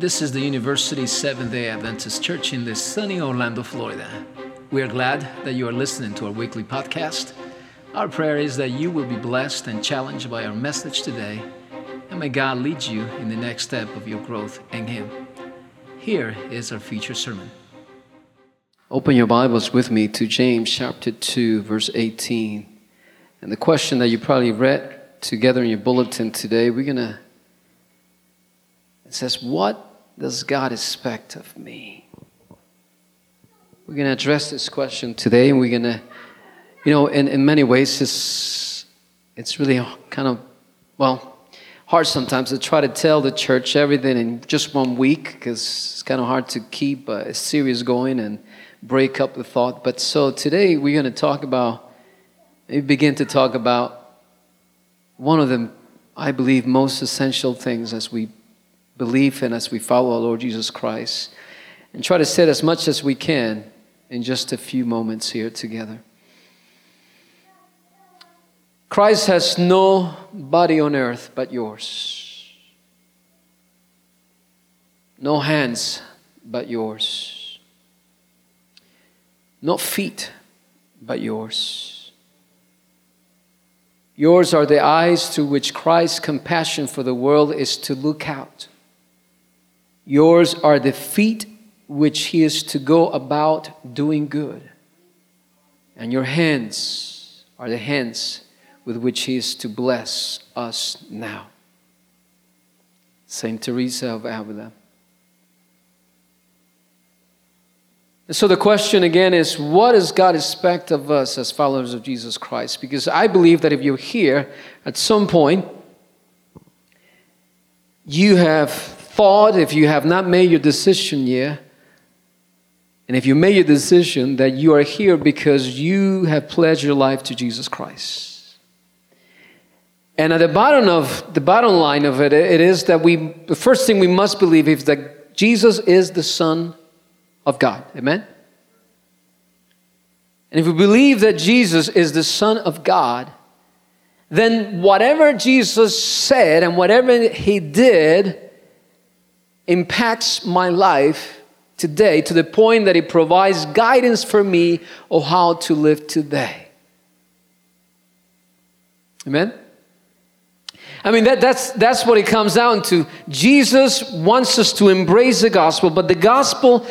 This is the University Seventh day Adventist Church in the sunny Orlando, Florida. We are glad that you are listening to our weekly podcast. Our prayer is that you will be blessed and challenged by our message today, and may God lead you in the next step of your growth in Him. Here is our feature sermon. Open your Bibles with me to James chapter 2, verse 18. And the question that you probably read together in your bulletin today, we're going to, it says, What does God expect of me? We're going to address this question today, and we're going to, you know, in, in many ways, it's, it's really kind of, well, hard sometimes to try to tell the church everything in just one week because it's kind of hard to keep a series going and break up the thought. But so today we're going to talk about, we begin to talk about one of the, I believe, most essential things as we believe and as we follow our Lord Jesus Christ and try to say as much as we can in just a few moments here together. Christ has no body on earth but yours, no hands but yours, no feet but yours. Yours are the eyes through which Christ's compassion for the world is to look out. Yours are the feet which he is to go about doing good. And your hands are the hands with which he is to bless us now. Saint Teresa of Avila. So the question again is what does God expect of us as followers of Jesus Christ? Because I believe that if you're here at some point, you have thought, if you have not made your decision yet, and if you made your decision that you are here because you have pledged your life to Jesus Christ. And at the bottom of the bottom line of it, it is that we the first thing we must believe is that Jesus is the Son of God. Amen? And if we believe that Jesus is the Son of God, then whatever Jesus said and whatever he did impacts my life today to the point that it provides guidance for me of how to live today. Amen? I mean, that, that's, that's what it comes down to. Jesus wants us to embrace the gospel, but the gospel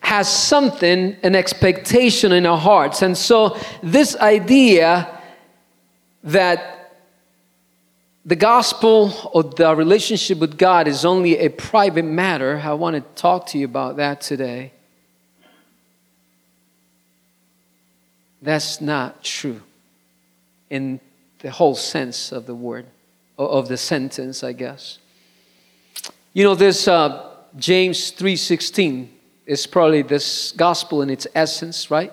has something, an expectation in our hearts. And so, this idea that the gospel or the relationship with God is only a private matter. I want to talk to you about that today. That's not true in the whole sense of the word, of the sentence, I guess. You know, this uh, James 3.16 is probably this gospel in its essence, right?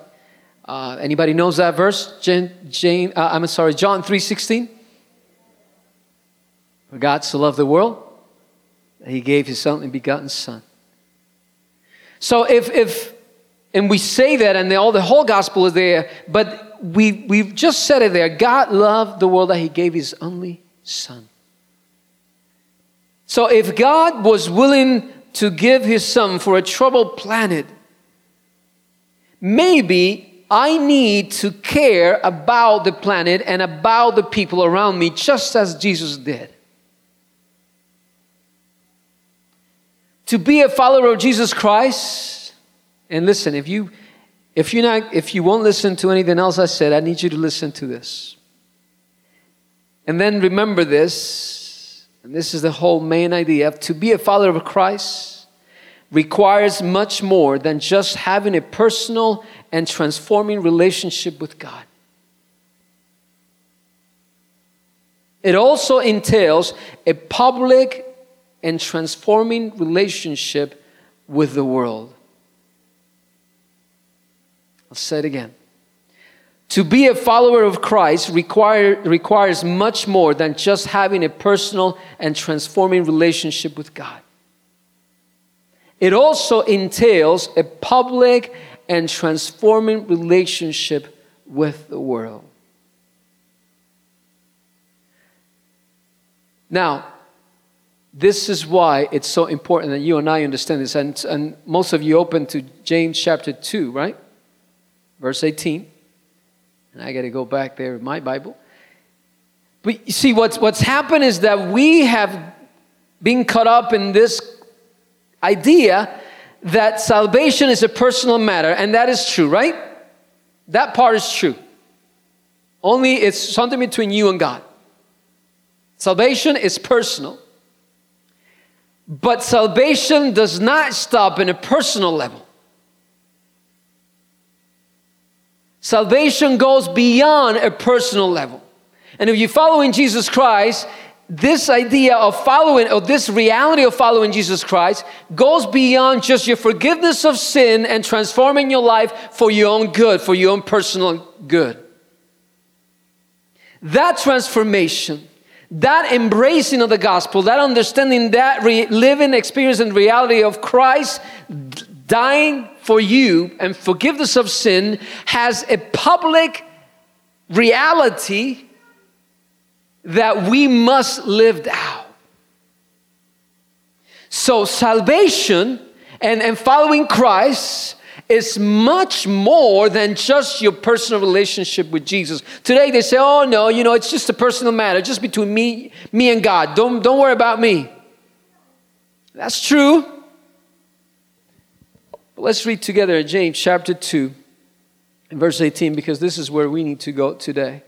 Uh, anybody knows that verse? Jane, Jane, uh, I'm sorry, John 3.16? For God so loved the world that he gave his only begotten Son. So if, if and we say that and all the whole gospel is there, but we, we've just said it there. God loved the world that he gave his only Son. So if God was willing to give his Son for a troubled planet, maybe I need to care about the planet and about the people around me just as Jesus did. To be a follower of Jesus Christ, and listen, if you if you not if you won't listen to anything else I said, I need you to listen to this. And then remember this, and this is the whole main idea to be a follower of Christ requires much more than just having a personal and transforming relationship with God. It also entails a public and transforming relationship with the world. I'll say it again. To be a follower of Christ require, requires much more than just having a personal and transforming relationship with God. It also entails a public and transforming relationship with the world. Now, This is why it's so important that you and I understand this. And, and most of you open to James chapter 2, right? Verse 18. And I got to go back there in my Bible. But you see, what's, what's happened is that we have been caught up in this idea that salvation is a personal matter, and that is true, right? That part is true. Only it's something between you and God. Salvation is personal. But salvation does not stop in a personal level. Salvation goes beyond a personal level. And if you're following Jesus Christ, this idea of following, or this reality of following Jesus Christ, goes beyond just your forgiveness of sin and transforming your life for your own good, for your own personal good. That transformation that embracing of the gospel, that understanding that re- living experience and reality of Christ dying for you and forgiveness of sin has a public reality that we must live out. So, salvation and, and following Christ is much more than just your personal relationship with Jesus. Today they say, "Oh no, you know, it's just a personal matter, just between me, me and God. Don't don't worry about me." That's true. But let's read together James chapter 2 and verse 18 because this is where we need to go today.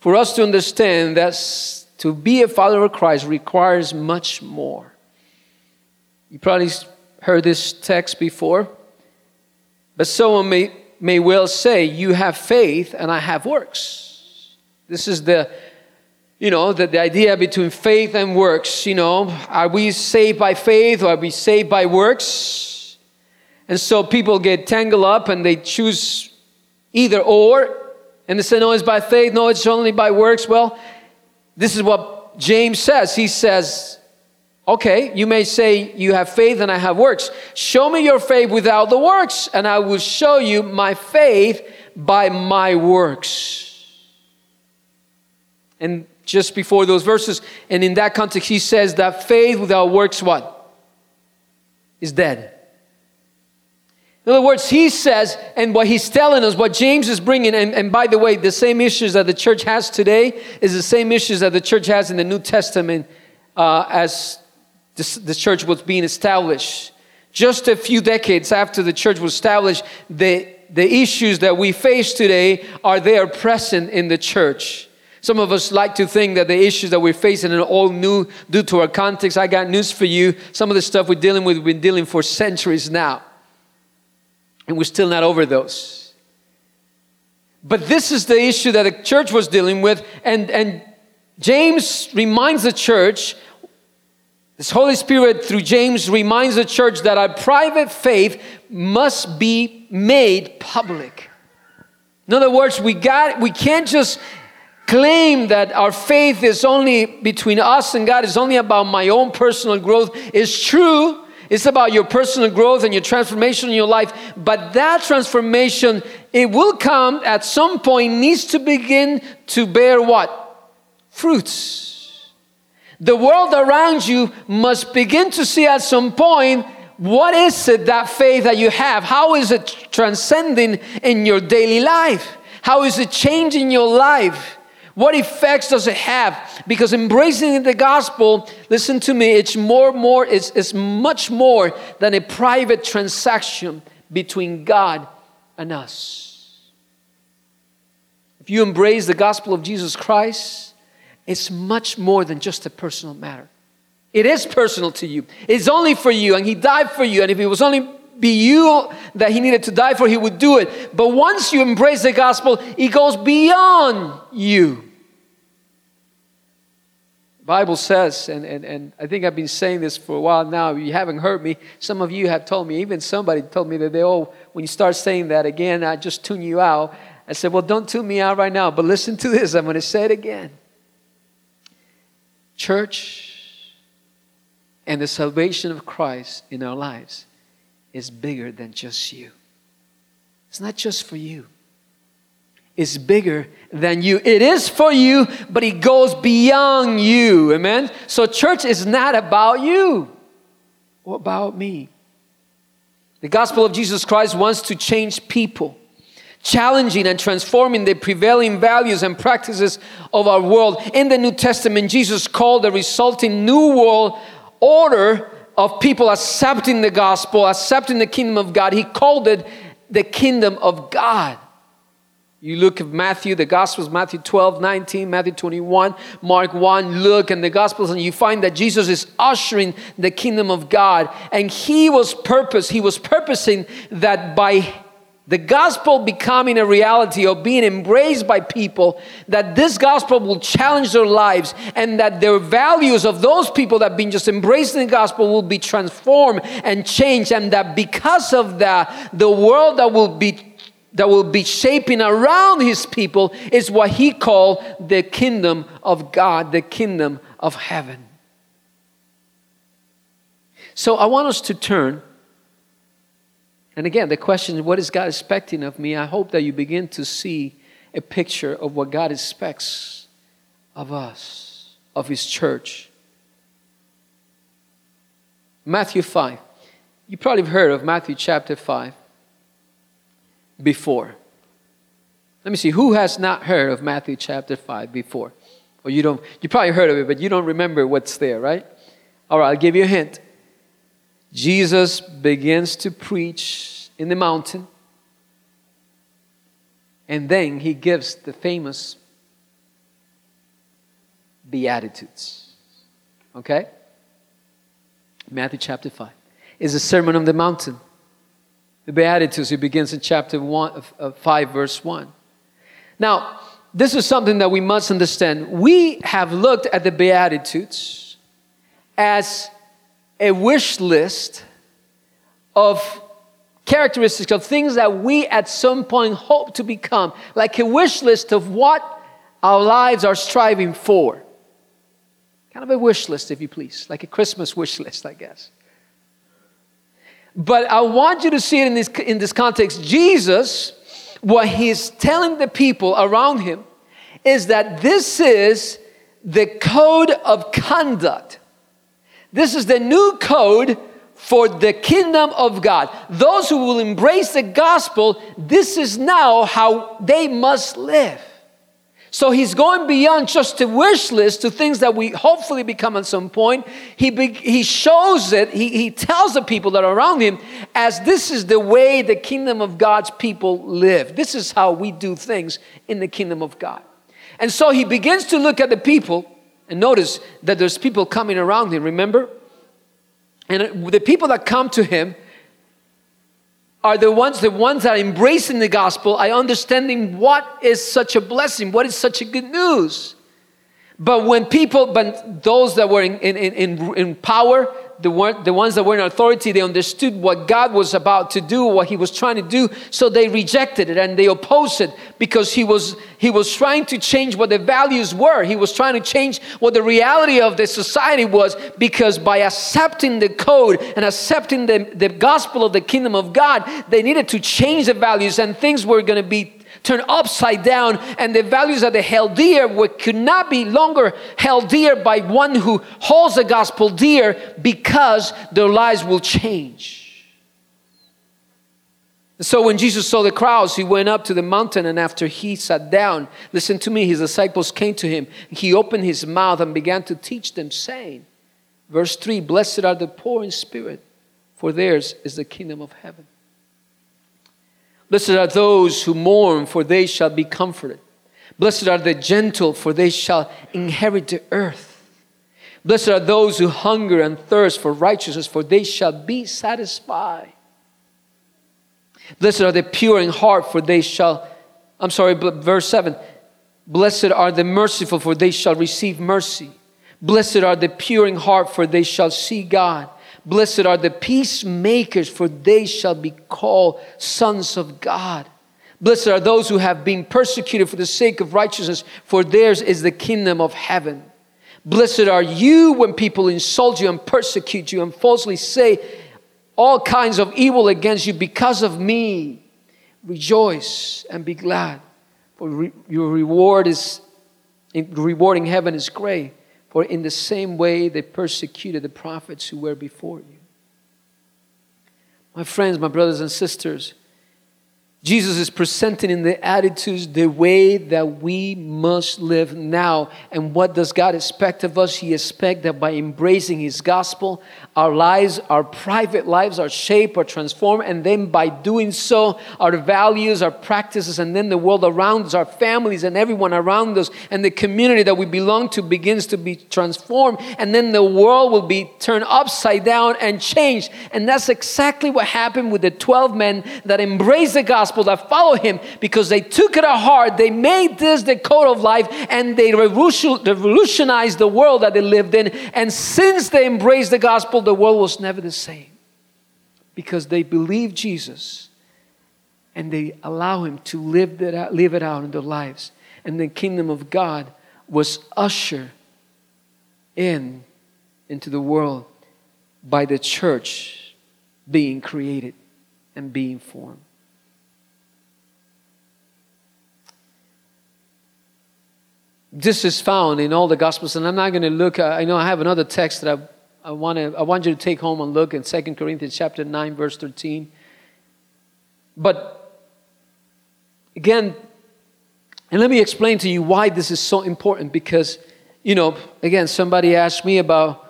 For us to understand that to be a follower of Christ requires much more. You probably heard this text before. But someone may, may well say, You have faith and I have works. This is the you know, the, the idea between faith and works. You know, are we saved by faith or are we saved by works? And so people get tangled up and they choose either or. And they say, no, it's by faith. No, it's only by works. Well, this is what James says. He says, Okay, you may say you have faith and I have works. Show me your faith without the works, and I will show you my faith by my works. And just before those verses, and in that context, he says that faith without works, what? Is dead. In other words, he says, and what he's telling us, what James is bringing, and, and by the way, the same issues that the church has today is the same issues that the church has in the New Testament uh, as this, the church was being established. Just a few decades after the church was established, the, the issues that we face today are there present in the church. Some of us like to think that the issues that we're facing are all new due to our context. I got news for you. Some of the stuff we're dealing with, we've been dealing for centuries now. And we're still not over those. But this is the issue that the church was dealing with. And, and James reminds the church this Holy Spirit, through James, reminds the church that our private faith must be made public. In other words, we, got, we can't just claim that our faith is only between us and God, is only about my own personal growth. It's true, it's about your personal growth and your transformation in your life, but that transformation, it will come at some point, needs to begin to bear what? Fruits the world around you must begin to see at some point what is it that faith that you have? How is it transcending in your daily life? How is it changing your life? What effects does it have? Because embracing the gospel, listen to me, it's more, more, it's, it's much more than a private transaction between God and us. If you embrace the gospel of Jesus Christ, it's much more than just a personal matter. It is personal to you. It's only for you, and He died for you. And if it was only be you that He needed to die for, He would do it. But once you embrace the gospel, it goes beyond you. The Bible says, and, and, and I think I've been saying this for a while now. You haven't heard me. Some of you have told me, even somebody told me that they, all, when you start saying that again, I just tune you out. I said, well, don't tune me out right now, but listen to this. I'm going to say it again church and the salvation of Christ in our lives is bigger than just you. It's not just for you, it's bigger than you. It is for you, but it goes beyond you. Amen? So, church is not about you or about me. The gospel of Jesus Christ wants to change people, challenging and transforming the prevailing values and practices of our world. In the New Testament, Jesus called the resulting new world order of people accepting the gospel, accepting the kingdom of God. He called it the kingdom of God. You look at Matthew, the Gospels, Matthew 12, 19, Matthew 21, Mark 1, look in the Gospels, and you find that Jesus is ushering the kingdom of God. And he was purpose, he was purposing that by the gospel becoming a reality of being embraced by people, that this gospel will challenge their lives and that their values of those people that have been just embracing the gospel will be transformed and changed. And that because of that, the world that will be that will be shaping around his people is what he called the kingdom of God, the kingdom of heaven. So I want us to turn. And again, the question is what is God expecting of me? I hope that you begin to see a picture of what God expects of us, of his church. Matthew 5. You probably have heard of Matthew chapter 5 before? Let me see, who has not heard of Matthew chapter 5 before? Or you don't, you probably heard of it, but you don't remember what's there, right? All right, I'll give you a hint. Jesus begins to preach in the mountain, and then he gives the famous Beatitudes. Okay? Matthew chapter 5 is a Sermon on the Mountain. The Beatitudes, it begins in chapter one, uh, 5, verse 1. Now, this is something that we must understand. We have looked at the Beatitudes as a wish list of characteristics of things that we at some point hope to become, like a wish list of what our lives are striving for. Kind of a wish list, if you please, like a Christmas wish list, I guess. But I want you to see it in this, in this context. Jesus, what he's telling the people around him is that this is the code of conduct. This is the new code for the kingdom of God. Those who will embrace the gospel, this is now how they must live. So he's going beyond just a wish list to things that we hopefully become at some point. He, be, he shows it, he, he tells the people that are around him as this is the way the kingdom of God's people live. This is how we do things in the kingdom of God. And so he begins to look at the people and notice that there's people coming around him, remember? And the people that come to him are the ones the ones that are embracing the gospel are understanding what is such a blessing what is such a good news but when people but those that were in, in, in, in power the, one, the ones that were in authority, they understood what God was about to do, what He was trying to do, so they rejected it and they opposed it because He was, he was trying to change what the values were. He was trying to change what the reality of the society was because by accepting the code and accepting the, the gospel of the kingdom of God, they needed to change the values and things were going to be turned upside down, and the values that they held dear were, could not be longer held dear by one who holds the gospel dear because their lives will change. So when Jesus saw the crowds, he went up to the mountain, and after he sat down, listen to me, his disciples came to him. He opened his mouth and began to teach them, saying, Verse 3 Blessed are the poor in spirit, for theirs is the kingdom of heaven. Blessed are those who mourn, for they shall be comforted. Blessed are the gentle, for they shall inherit the earth. Blessed are those who hunger and thirst for righteousness, for they shall be satisfied. Blessed are the pure in heart, for they shall, I'm sorry, verse 7. Blessed are the merciful, for they shall receive mercy. Blessed are the pure in heart, for they shall see God. Blessed are the peacemakers, for they shall be called sons of God. Blessed are those who have been persecuted for the sake of righteousness, for theirs is the kingdom of heaven. Blessed are you when people insult you and persecute you and falsely say all kinds of evil against you because of me. Rejoice and be glad For re- your reward is, in heaven is great. For in the same way they persecuted the prophets who were before you. My friends, my brothers and sisters, Jesus is presenting in the Beatitudes the way that we must live now. And what does God expect of us? He expects that by embracing His gospel, our lives, our private lives are shaped or transformed. And then by doing so, our values, our practices, and then the world around us, our families, and everyone around us, and the community that we belong to begins to be transformed. And then the world will be turned upside down and changed. And that's exactly what happened with the 12 men that embraced the gospel gospel that follow him because they took it at heart. They made this the code of life and they revolutionized the world that they lived in. And since they embraced the gospel, the world was never the same because they believed Jesus and they allow him to live out, live it out in their lives. And the kingdom of God was ushered in into the world by the church being created and being formed. This is found in all the gospels and i'm not going to look uh, i know i have another text that i, I want to i want you to take home and look in Second corinthians chapter 9 verse 13 but again and let me explain to you why this is so important because you know again somebody asked me about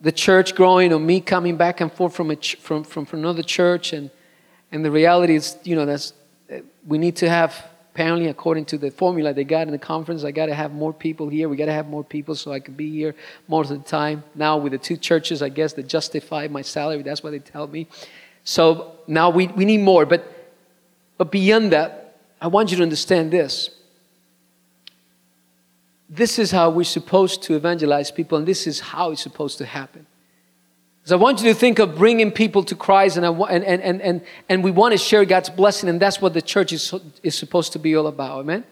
the church growing or me coming back and forth from, a ch- from, from, from another church and and the reality is you know that's we need to have apparently according to the formula they got in the conference i got to have more people here we got to have more people so i can be here most of the time. Now with the two churches i guess that justify my salary that's what they tell me. So now we, we need more but but beyond that i want you to understand this. This is how we're supposed to evangelize people and this is how it's supposed to happen so I want you to think of bringing people to Christ, and, I, and, and, and, and we want to share God's blessing, and that's what the church is, is supposed to be all about. Amen?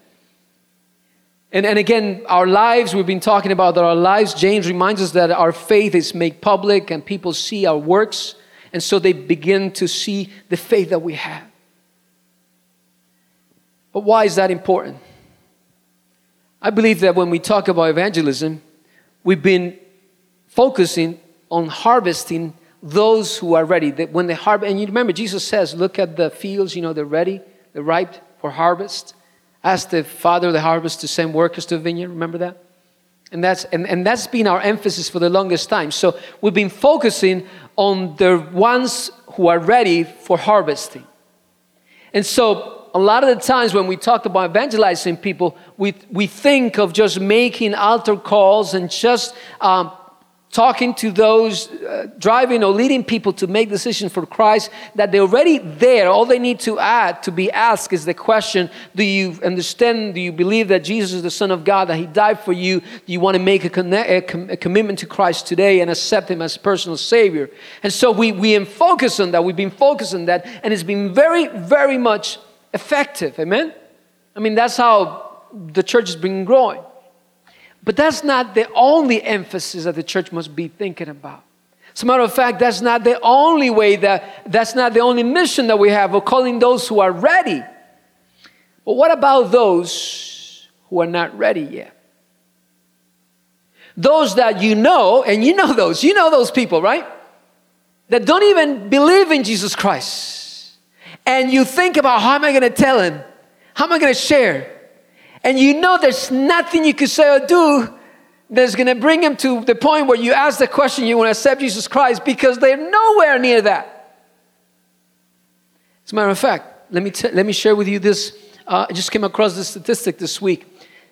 And, and again, our lives, we've been talking about that our lives, James reminds us that our faith is made public, and people see our works, and so they begin to see the faith that we have. But why is that important? I believe that when we talk about evangelism, we've been focusing on harvesting those who are ready. That when they harvest, and you remember Jesus says, "Look at the fields; you know they're ready, they're ripe for harvest." Ask the Father of the harvest to send workers to the vineyard. Remember that? And that's and, and that's been our emphasis for the longest time. So we've been focusing on the ones who are ready for harvesting. And so a lot of the times when we talk about evangelizing people, we, we think of just making altar calls and just um, talking to those uh, driving or leading people to make decisions for Christ that they're already there. All they need to add to be asked is the question Do you understand? Do you believe that Jesus is the Son of God, that He died for you? Do you want to make a, connect, a, com- a commitment to Christ today and accept Him as personal Savior? And so we, we focus on that. We've been focused on that, and it's been very, very much effective. Amen? I mean, that's how the church has been growing. But that's not the only emphasis that the church must be thinking about. As a matter of fact, that's not the only way that, that's not the only mission that we have of calling those who are ready. But what about those who are not ready yet? Those that you know, and you know those, you know those people, right? That don't even believe in Jesus Christ. And you think about how am I going to tell him? How am I going to share? And you know there's nothing you can say or do that's going to bring them to the point where you ask the question you want to accept Jesus Christ because they're nowhere near that. As a matter of fact, let me, t- let me share with you this. Uh, I just came across this statistic this week.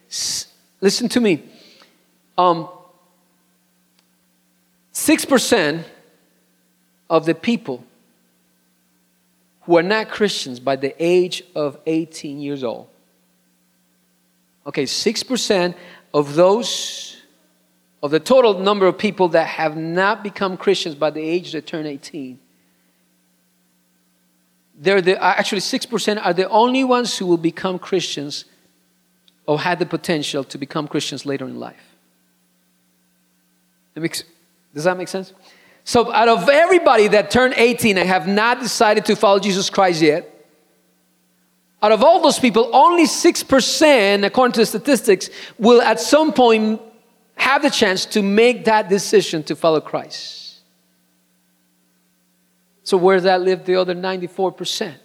S- listen to me. Um, 6% of the people who are not Christians by the age of 18 years old Okay, 6% of those, of the total number of people that have not become Christians by the age they turn 18, they're the, uh, actually 6% are the only ones who will become Christians or had the potential to become Christians later in life. Makes, does that make sense? So, out of everybody that turned 18 and have not decided to follow Jesus Christ yet, Out of all those people, only 6%, according to the statistics, will at some point have the chance to make that decision to follow Christ. So, where does that leave the other 94%?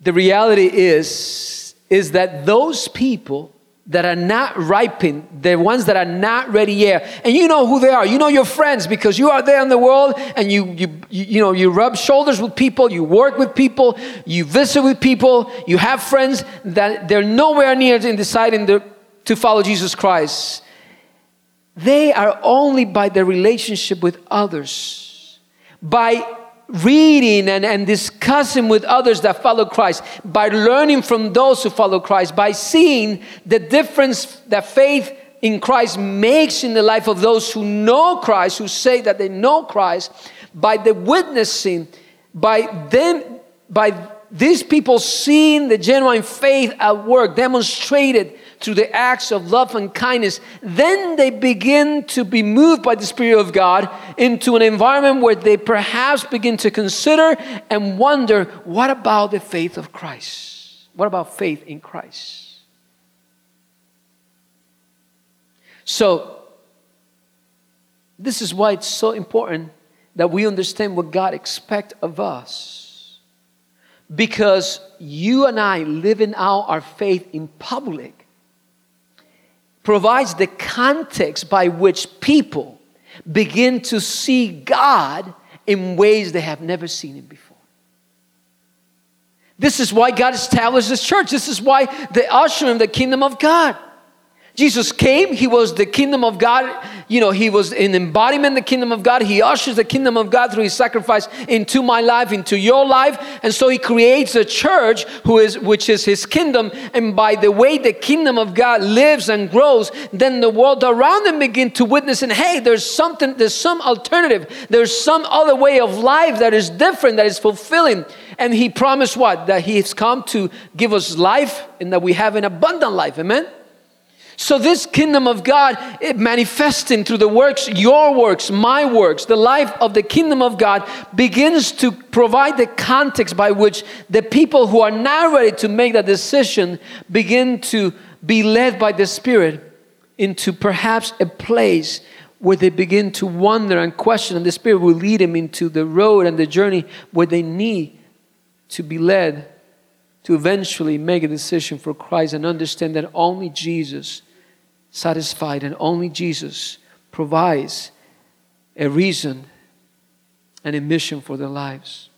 The reality is, is that those people that are not ripened, the ones that are not ready yet. And you know who they are. You know your friends because you are there in the world and you, you, you, know, you rub shoulders with people, you work with people, you visit with people, you have friends that they're nowhere near in deciding to, to follow Jesus Christ. They are only by their relationship with others, by reading and, and discussing with others that follow Christ, by learning from those who follow Christ, by seeing the difference that faith in Christ makes in the life of those who know Christ, who say that they know Christ, by the witnessing, by them, by these people seeing the genuine faith at work demonstrated through the acts of love and kindness, then they begin to be moved by the Spirit of God into an environment where they perhaps begin to consider and wonder what about the faith of Christ? What about faith in Christ? So, this is why it's so important that we understand what God expects of us. Because you and I living out our faith in public provides the context by which people begin to see God in ways they have never seen Him before. This is why God established this church. This is why the usher in the kingdom of God. Jesus came, he was the kingdom of God. You know, he was an embodiment the kingdom of God. He ushers the kingdom of God through his sacrifice into my life, into your life. And so he creates a church who is which is his kingdom. And by the way the kingdom of God lives and grows, then the world around them begin to witness and hey, there's something, there's some alternative, there's some other way of life that is different, that is fulfilling. And he promised what? That he has come to give us life and that we have an abundant life. Amen. So, this kingdom of God, it manifesting through the works, your works, my works, the life of the kingdom of God begins to provide the context by which the people who are now ready to make that decision begin to be led by the Spirit into perhaps a place where they begin to wonder and question, and the Spirit will lead them into the road and the journey where they need to be led to eventually make a decision for Christ and understand that only Jesus satisfied, and only Jesus provides a reason and a mission for their lives.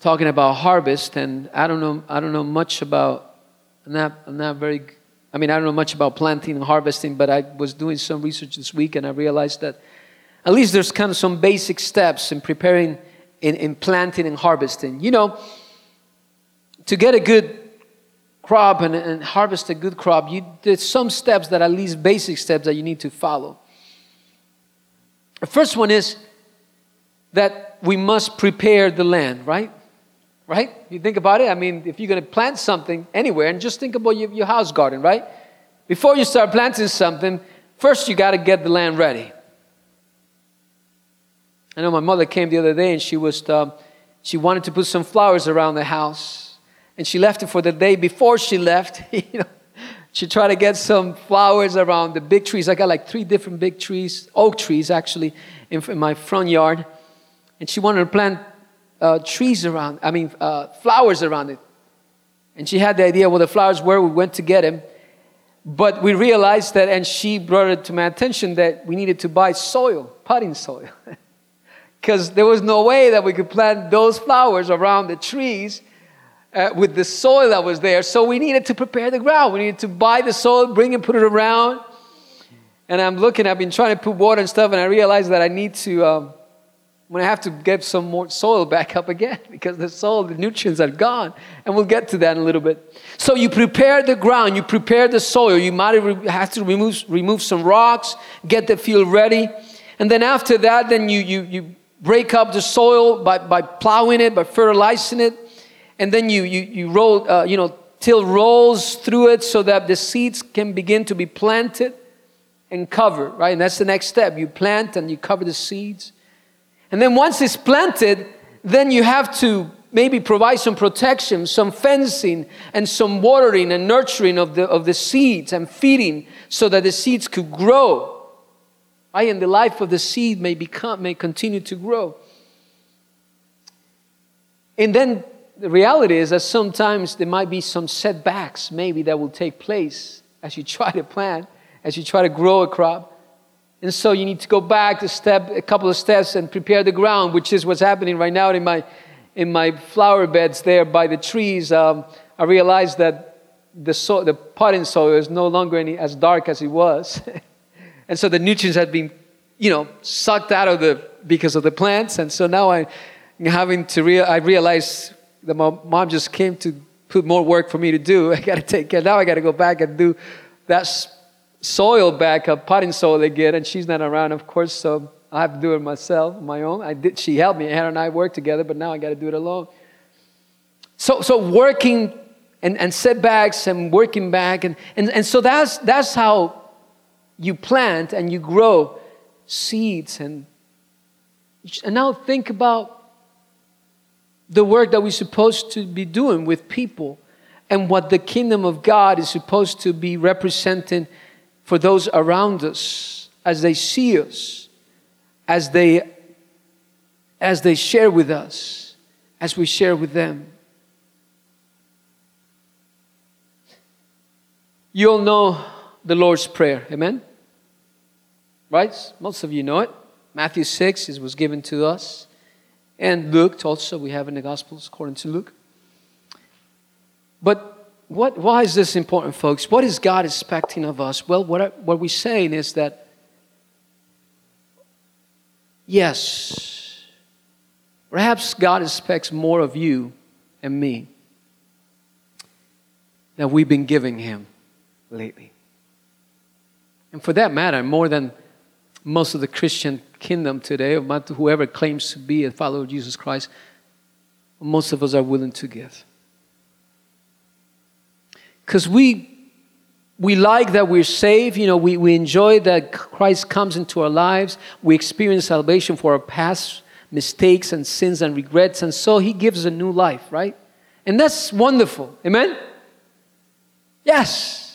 Talking about harvest, and I don't know, I don't know much about, I'm not, not very, I mean, I don't know much about planting and harvesting, but I was doing some research this week and I realized that at least there's kind of some basic steps in preparing, in, in planting and harvesting. You know, to get a good crop and, and harvest a good crop, you, there's some steps that at least basic steps that you need to follow. The first one is that we must prepare the land, right? Right? You think about it. I mean, if you're going to plant something anywhere, and just think about your, your house garden, right? Before you start planting something, first you got to get the land ready. I know my mother came the other day and she was, uh, she wanted to put some flowers around the house and she left it for the day before she left. you know, she tried to get some flowers around the big trees. I got like three different big trees, oak trees actually, in, in my front yard. And she wanted to plant uh, trees around, I mean, uh, flowers around it. And she had the idea, well, the flowers were. we went to get them. But we realized that, and she brought it to my attention, that we needed to buy soil, potting soil. Because there was no way that we could plant those flowers around the trees uh, with the soil that was there. So we needed to prepare the ground. We needed to buy the soil, bring it, put it around. And I'm looking, I've been trying to put water and stuff, and I realized that I need to, um, I'm going to have to get some more soil back up again because the soil, the nutrients are gone. And we'll get to that in a little bit. So you prepare the ground, you prepare the soil. You might have to remove, remove some rocks, get the field ready. And then after that, then you, you, you break up the soil by, by plowing it, by fertilizing it and then you, you, you roll, uh, you know, till rolls through it so that the seeds can begin to be planted and covered, right? And that's the next step. You plant and you cover the seeds. And then once it's planted, then you have to maybe provide some protection, some fencing, and some watering and nurturing of the, of the seeds and feeding so that the seeds could grow. Right? And the life of the seed may become may continue to grow. And then the reality is that sometimes there might be some setbacks, maybe that will take place as you try to plant, as you try to grow a crop. And so you need to go back a step, a couple of steps, and prepare the ground, which is what's happening right now in my in my flower beds there by the trees. Um, I realized that the so, the potting soil is no longer any as dark as it was, and so the nutrients had been, you know, sucked out of the because of the plants. And so now I'm having to real. I realized that my mom just came to put more work for me to do. I got to take care. Now I got to go back and do that soil back, a potting soil again, and she's not around, of course, so I have to do it myself, my own. I did, she helped me. Hannah and I worked together, but now I got to do it alone. So, so working and, and setbacks and working back, and, and, and so that's, that's how you plant and you grow seeds. And, and now think about the work that we're supposed to be doing with people and what the kingdom of God is supposed to be representing for those around us as they see us, as they, as they share with us, as we share with them. You all know the Lord's Prayer, amen? Right? Most of you know it. Matthew 6 it was given to us. And Luke also, we have in the Gospels according to Luke. But what, why is this important, folks? What is God expecting of us? Well, what, I, what we're saying is that, yes, perhaps God expects more of you and me than we've been giving Him lately. And for that matter, more than most of the Christian kingdom today, or whoever claims to be a follower of Jesus Christ, most of us are willing to give because we we like that we're saved. You know, we, we enjoy that Christ comes into our lives. We experience salvation for our past mistakes and sins and regrets. And so he gives a new life, right? And that's wonderful. Amen? Yes.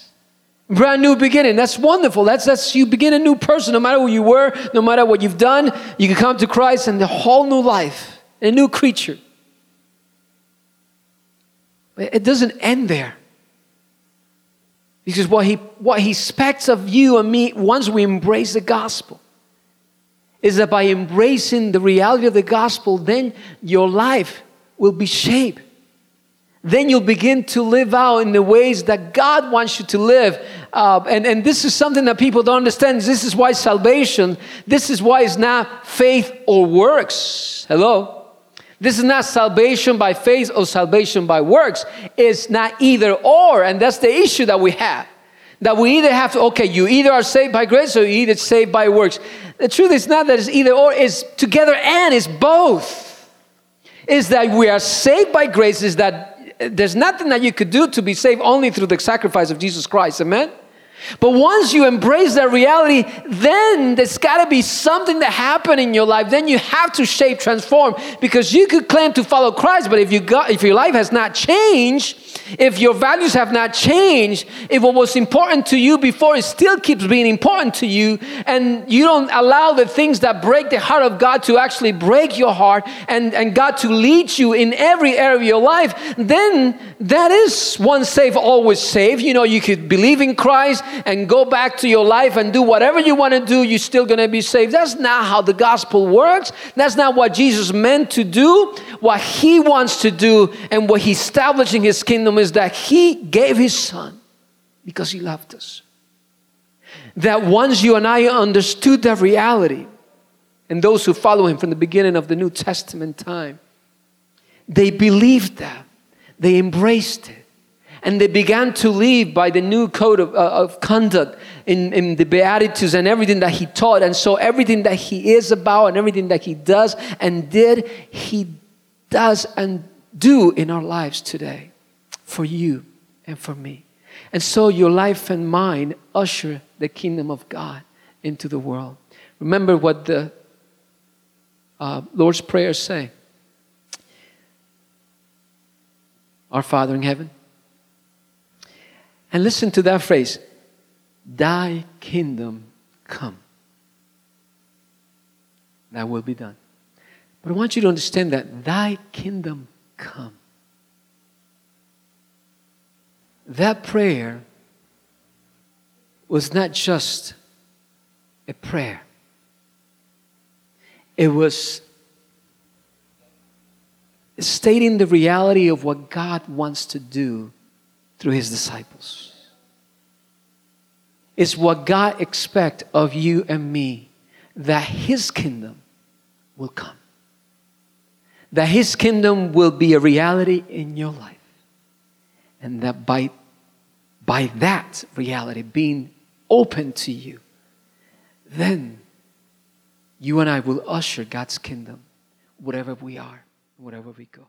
Brand new beginning. That's wonderful. That's, that's you begin a new person. No matter who you were, no matter what you've done, you can come to Christ and a whole new life, a new creature. But it doesn't end there. Because what he, what he expects of you and me once we embrace the gospel is that by embracing the reality of the gospel, then your life will be shaped. Then you'll begin to live out in the ways that God wants you to live. Uh, and, and this is something that people don't understand. This is why salvation, this is why it's not faith or works. Hello? This is not salvation by faith or salvation by works. It's not either or. And that's the issue that we have. That we either have to, okay, you either are saved by grace or you either saved by works. The truth is not that it's either or, it's together and it's both. Is that we are saved by grace, is that there's nothing that you could do to be saved only through the sacrifice of Jesus Christ. Amen? But once you embrace that reality, then there's got to be something that happened in your life. Then you have to shape, transform, because you could claim to follow Christ, but if you got, if your life has not changed, if your values have not changed, if what was important to you before it still keeps being important to you, and you don't allow the things that break the heart of God to actually break your heart and, and God to lead you in every area of your life, then that is once saved, always saved. You know, you could believe in Christ and go back to your life and do whatever you want to do, you're still going to be saved. That's not how the gospel works. That's not what Jesus meant to do. What he wants to do and what he's establishing his kingdom is that he gave his son because he loved us. That once you and I understood that reality, and those who follow him from the beginning of the New Testament time, they believed that, they embraced it and they began to live by the new code of, uh, of conduct in, in the Beatitudes and everything that he taught. And so, everything that he is about and everything that he does and did, he does and do in our lives today for you and for me. And so, your life and mine usher the kingdom of God into the world. Remember what the uh, Lord's Prayer say? Our Father in heaven. And listen to that phrase Thy kingdom come. That will be done. But I want you to understand that Thy kingdom come. That prayer was not just a prayer, it was stating the reality of what God wants to do through his disciples. It's what God expects of you and me that his kingdom will come. That his kingdom will be a reality in your life. And that by, by that reality being open to you, then you and I will usher God's kingdom wherever we are, wherever we go.